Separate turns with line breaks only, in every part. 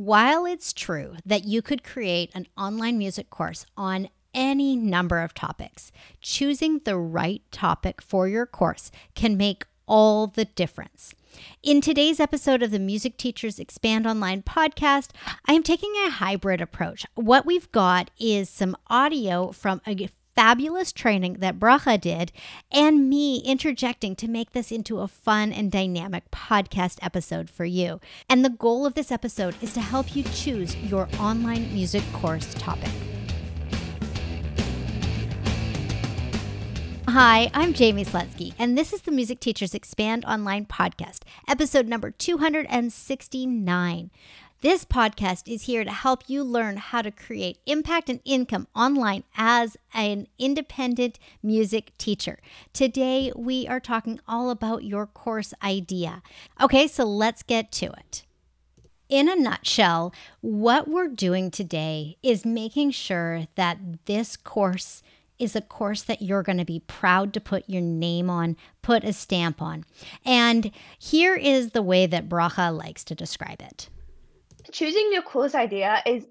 While it's true that you could create an online music course on any number of topics, choosing the right topic for your course can make all the difference. In today's episode of the Music Teachers Expand Online podcast, I am taking a hybrid approach. What we've got is some audio from a fabulous training that Brocha did, and me interjecting to make this into a fun and dynamic podcast episode for you. And the goal of this episode is to help you choose your online music course topic. Hi, I'm Jaime Slutzky, and this is the Music Teachers Expand Online podcast, episode number 269. This podcast is here to help you learn how to create impact and income online as an independent music teacher. Today, we are talking all about your course idea. Okay, so let's get to it. In a nutshell, what we're doing today is making sure that this course is a course that you're going to be proud to put your name on, put a stamp on. And here is the way that Brocha likes to describe it
choosing your course idea is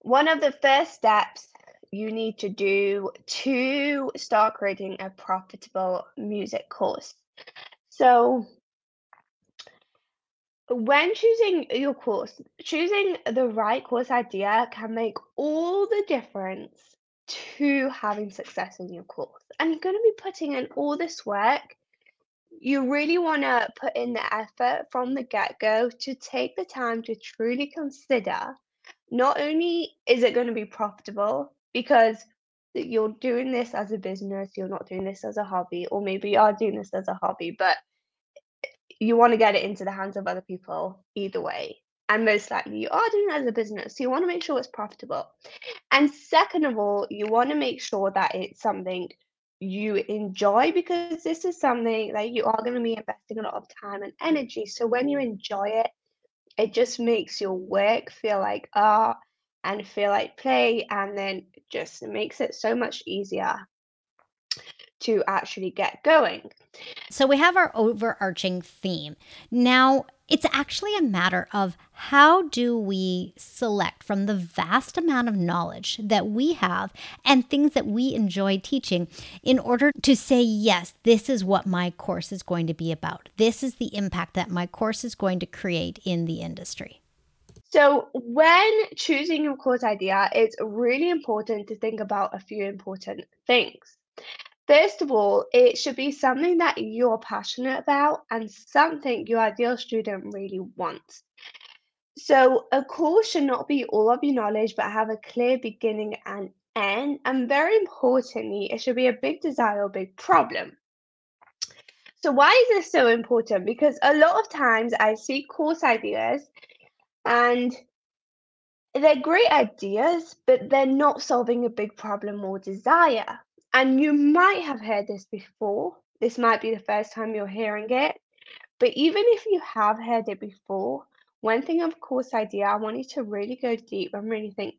one of the first steps you need to do to start creating a profitable music course. So, when choosing your course, choosing the right course idea can make all the difference to having success in your course. And you're going to be putting in all this work you really want to put in the effort from the get go to take the time to truly consider not only is it going to be profitable because you're doing this as a business, you're not doing this as a hobby, or maybe you are doing this as a hobby, but you want to get it into the hands of other people either way. And most likely you are doing it as a business. So you want to make sure it's profitable. And second of all, you want to make sure that it's something you enjoy because this is something that you are going to be investing a lot of time and energy. So when you enjoy it, it just makes your work feel like art and feel like play, and then just makes it so much easier to actually get going.
So we have our overarching theme. Now, it's actually a matter of how do we select from the vast amount of knowledge that we have and things that we enjoy teaching in order to say, yes, this is what my course is going to be about. This is the impact that my course is going to create in the industry.
So, when choosing your course idea, it's really important to think about a few important things. First of all, it should be something that you're passionate about and something your ideal student really wants. So, a course should not be all of your knowledge, but have a clear beginning and end. And very importantly, it should be a big desire or big problem. So, why is this so important? Because a lot of times I see course ideas and they're great ideas, but they're not solving a big problem or desire. And you might have heard this before. This might be the first time you're hearing it. But even if you have heard it before, one thing, of course, idea, I want you to really go deep and really think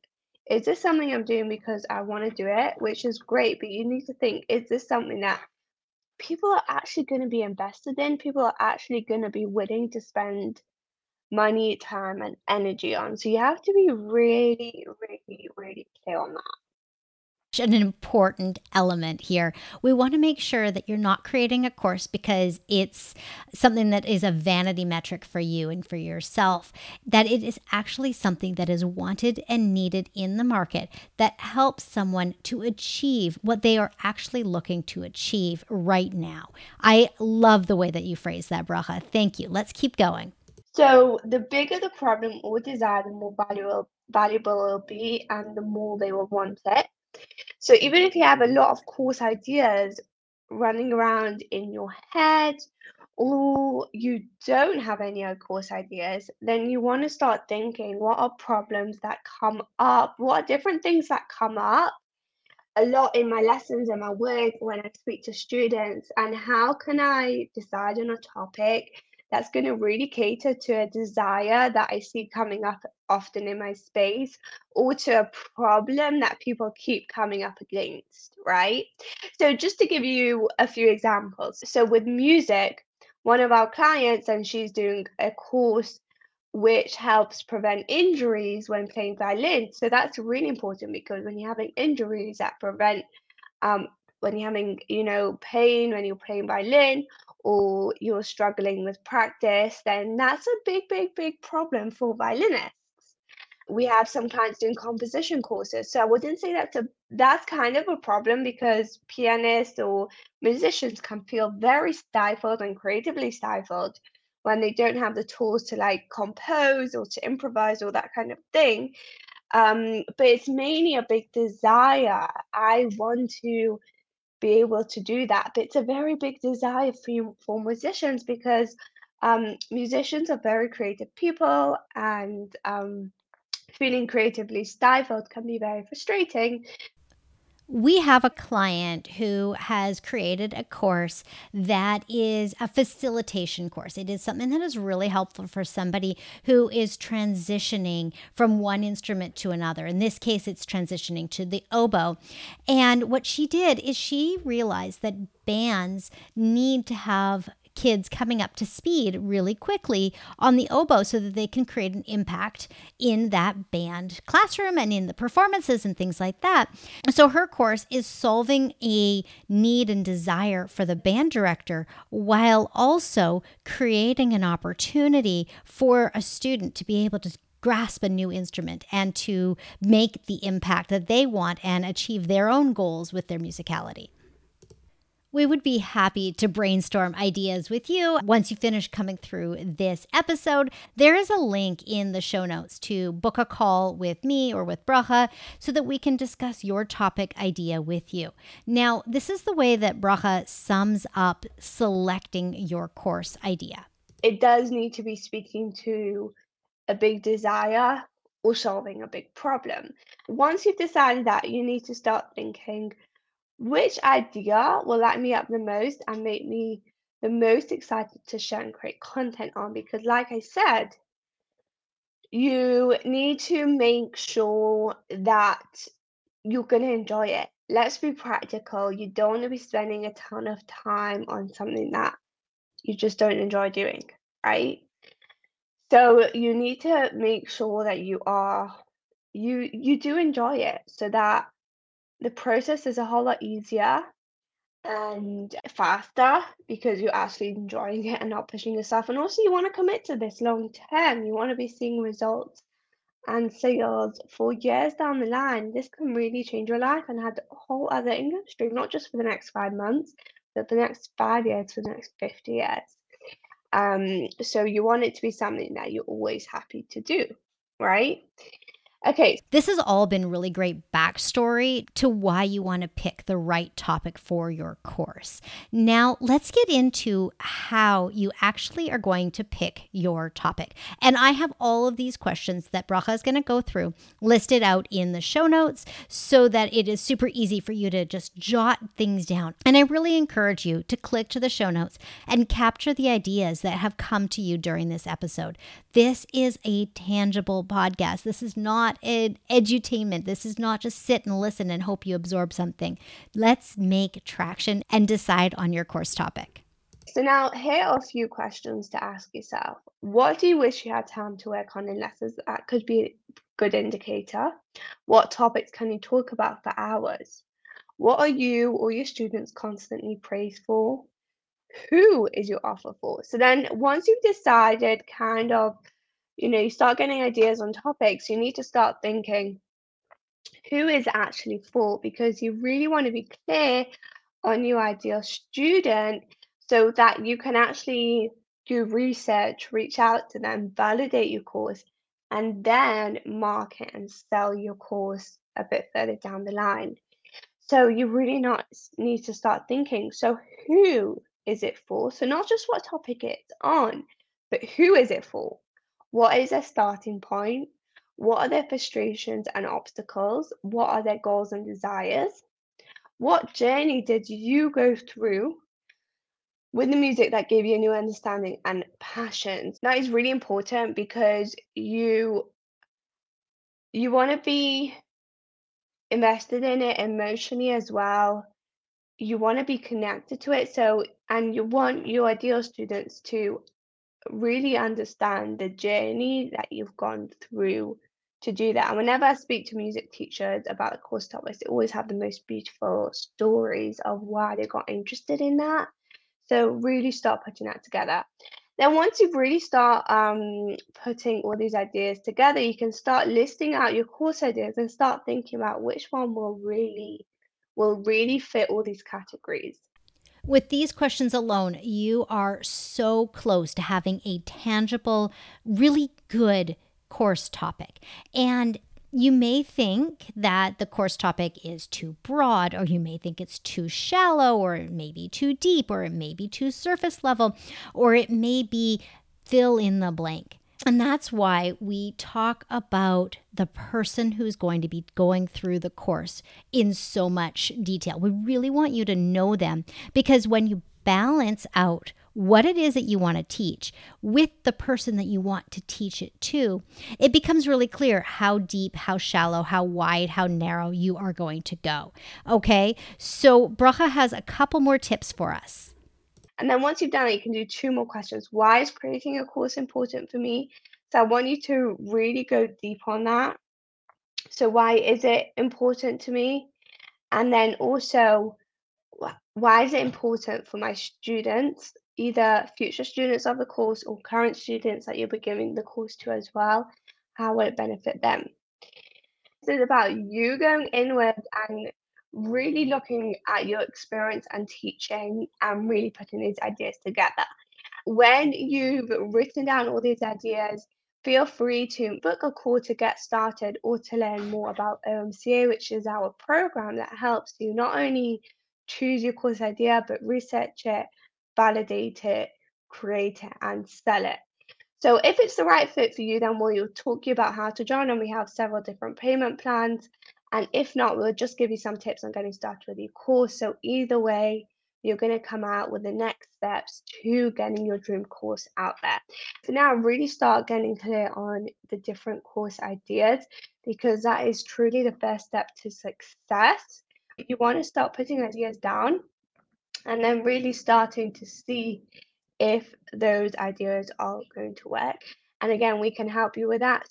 is this something I'm doing because I want to do it? Which is great, but you need to think is this something that people are actually going to be invested in? People are actually going to be willing to spend money, time, and energy on. So you have to be really, really, really clear on that
an important element here. We want to make sure that you're not creating a course because it's something that is a vanity metric for you and for yourself, that it is actually something that is wanted and needed in the market that helps someone to achieve what they are actually looking to achieve right now. I love the way that you phrase that, Brocha. Thank you. Let's keep going.
So, the bigger the problem or desire, the more valuable valuable it will be and the more they will want it. So even if you have a lot of course ideas running around in your head, or you don't have any course ideas, then you want to start thinking what are problems that come up? What are different things that come up a lot in my lessons and my work when I speak to students? And how can I decide on a topic that's going to really cater to a desire that I see coming up often in my space or to a problem that people keep coming up against, right? So, just to give you a few examples. So, with music, one of our clients, and she's doing a course which helps prevent injuries when playing violin. So that's really important because when you're having injuries that prevent um, when you're having, you know, pain when you're playing violin or you're struggling with practice, then that's a big, big, big problem for violinists. We have some clients doing composition courses. So I wouldn't say that's a that's kind of a problem because pianists or musicians can feel very stifled and creatively stifled when they don't have the tools to like compose or to improvise or that kind of thing. Um, but it's mainly a big desire. I want to be able to do that. But it's a very big desire for for musicians because um, musicians are very creative people, and um, feeling creatively stifled can be very frustrating
we have a client who has created a course that is a facilitation course. It is something that is really helpful for somebody who is transitioning from one instrument to another. In this case, it's transitioning to the oboe. And what she did is she realized that bands need to have kids coming up to speed really quickly on the oboe so that they can create an impact in that band classroom and in the performances and things like that. So her course is solving a need and desire for the band director while also creating an opportunity for a student to be able to grasp a new instrument and to make the impact that they want and achieve their own goals with their musicality. We would be happy to brainstorm ideas with you once you finish coming through this episode. There is a link in the show notes to book a call with me or with Brocha so that we can discuss your topic idea with you. Now, this is the way that Brocha sums up selecting your course idea.
It does need to be speaking to a big desire or solving a big problem. Once you've decided that, you need to start thinking which idea will light me up the most and make me the most excited to share and create content on? Because, like I said, you need to make sure that you're going to enjoy it. Let's be practical. You don't want to be spending a ton of time on something that you just don't enjoy doing, right? So you need to make sure that you are you you do enjoy it so that the process is a whole lot easier and faster because you're actually enjoying it and not pushing yourself. And also, you want to commit to this long term. You want to be seeing results and sales for years down the line. This can really change your life and have a whole other income stream, not just for the next five months, but the next five years, for the next 50 years. Um, so you want it to be something that you're always happy to do, right? Okay.
This has all been really great backstory to why you want to pick the right topic for your course. Now, let's get into how you actually are going to pick your topic. And I have all of these questions that Brocha is going to go through listed out in the show notes so that it is super easy for you to just jot things down. And I really encourage you to click to the show notes and capture the ideas that have come to you during this episode. This is a tangible podcast. This is not ed- edutainment. This is not just sit and listen and hope you absorb something. Let's make traction and decide on your course topic.
So now here are a few questions to ask yourself. What do you wish you had time to work on in lessons? That could be a good indicator. What topics can you talk about for hours? What are you or your students constantly praised for? Who is your offer for? So then once you've decided kind of you know, you start getting ideas on topics, you need to start thinking who is actually for because you really want to be clear on your ideal student so that you can actually do research, reach out to them, validate your course, and then market and sell your course a bit further down the line. So you really not need to start thinking, so who is it for? So not just what topic it's on, but who is it for? What is their starting point? What are their frustrations and obstacles? What are their goals and desires? What journey did you go through with the music that gave you a new understanding and passions? That is really important because you you want to be invested in it emotionally as well. You want to be connected to it. So, and you want your ideal students to really understand the journey that you've gone through to do that. And whenever I speak to music teachers about the course topics, they always have the most beautiful stories of why they got interested in that. So really start putting that together. Then once you really start um, putting all these ideas together, you can start listing out your course ideas and start thinking about which one will really will really fit all these categories.
With these questions alone, you are so close to having a tangible, really good course topic. And you may think that the course topic is too broad, or you may think it's too shallow, or it may be too deep, or it may be too surface level, or it may be fill in the blank. And that's why we talk about the person who's going to be going through the course in so much detail. We really want you to know them because when you balance out what it is that you want to teach with the person that you want to teach it to, it becomes really clear how deep, how shallow, how wide, how narrow you are going to go. Okay, so Brocha has a couple more tips for us.
And then once you've done it, you can do two more questions. Why is creating a course important for me? So I want you to really go deep on that. So, why is it important to me? And then also, why is it important for my students either future students of the course or current students that you'll be giving the course to as well, how will it benefit them? So it's about you going inward and really looking at your experience and teaching and really putting these ideas together. When you've written down all these ideas, feel free to book a call to get started or to learn more about OMCA, which is our program that helps you not only choose your course idea, but research it, validate it, create it, and sell it. So if it's the right fit for you, then we'll talk you about how to join, and we have several different payment plans. And if not, we'll just give you some tips on getting started with your course. So either way, you're going to come out with the next steps to getting your dream course out there. So now really start getting clear on the different course ideas because that is truly the first step to success. If you want to start putting ideas down and then really starting to see if those ideas are going to work. And again, we can help you with that.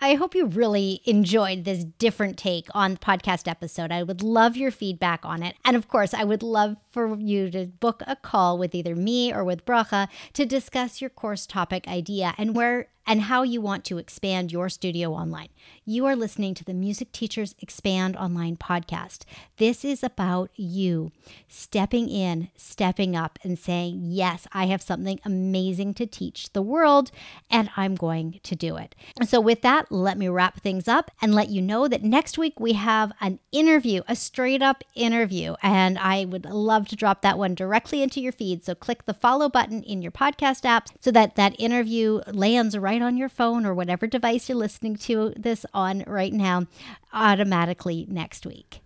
I hope you really enjoyed this different take on the podcast episode. I would love your feedback on it. And of course, I would love for you to book a call with either me or with Brocha to discuss your course topic idea and where and how you want to expand your studio online. You are listening to the Music Teachers Expand Online podcast. This is about you stepping in, stepping up, and saying, Yes, I have something amazing to teach the world, and I'm going to do it. So, with that, let me wrap things up and let you know that next week we have an interview, a straight up interview, and I would love to drop that one directly into your feed. So, click the follow button in your podcast app so that that interview lands right right on your phone or whatever device you're listening to this on right now automatically next week.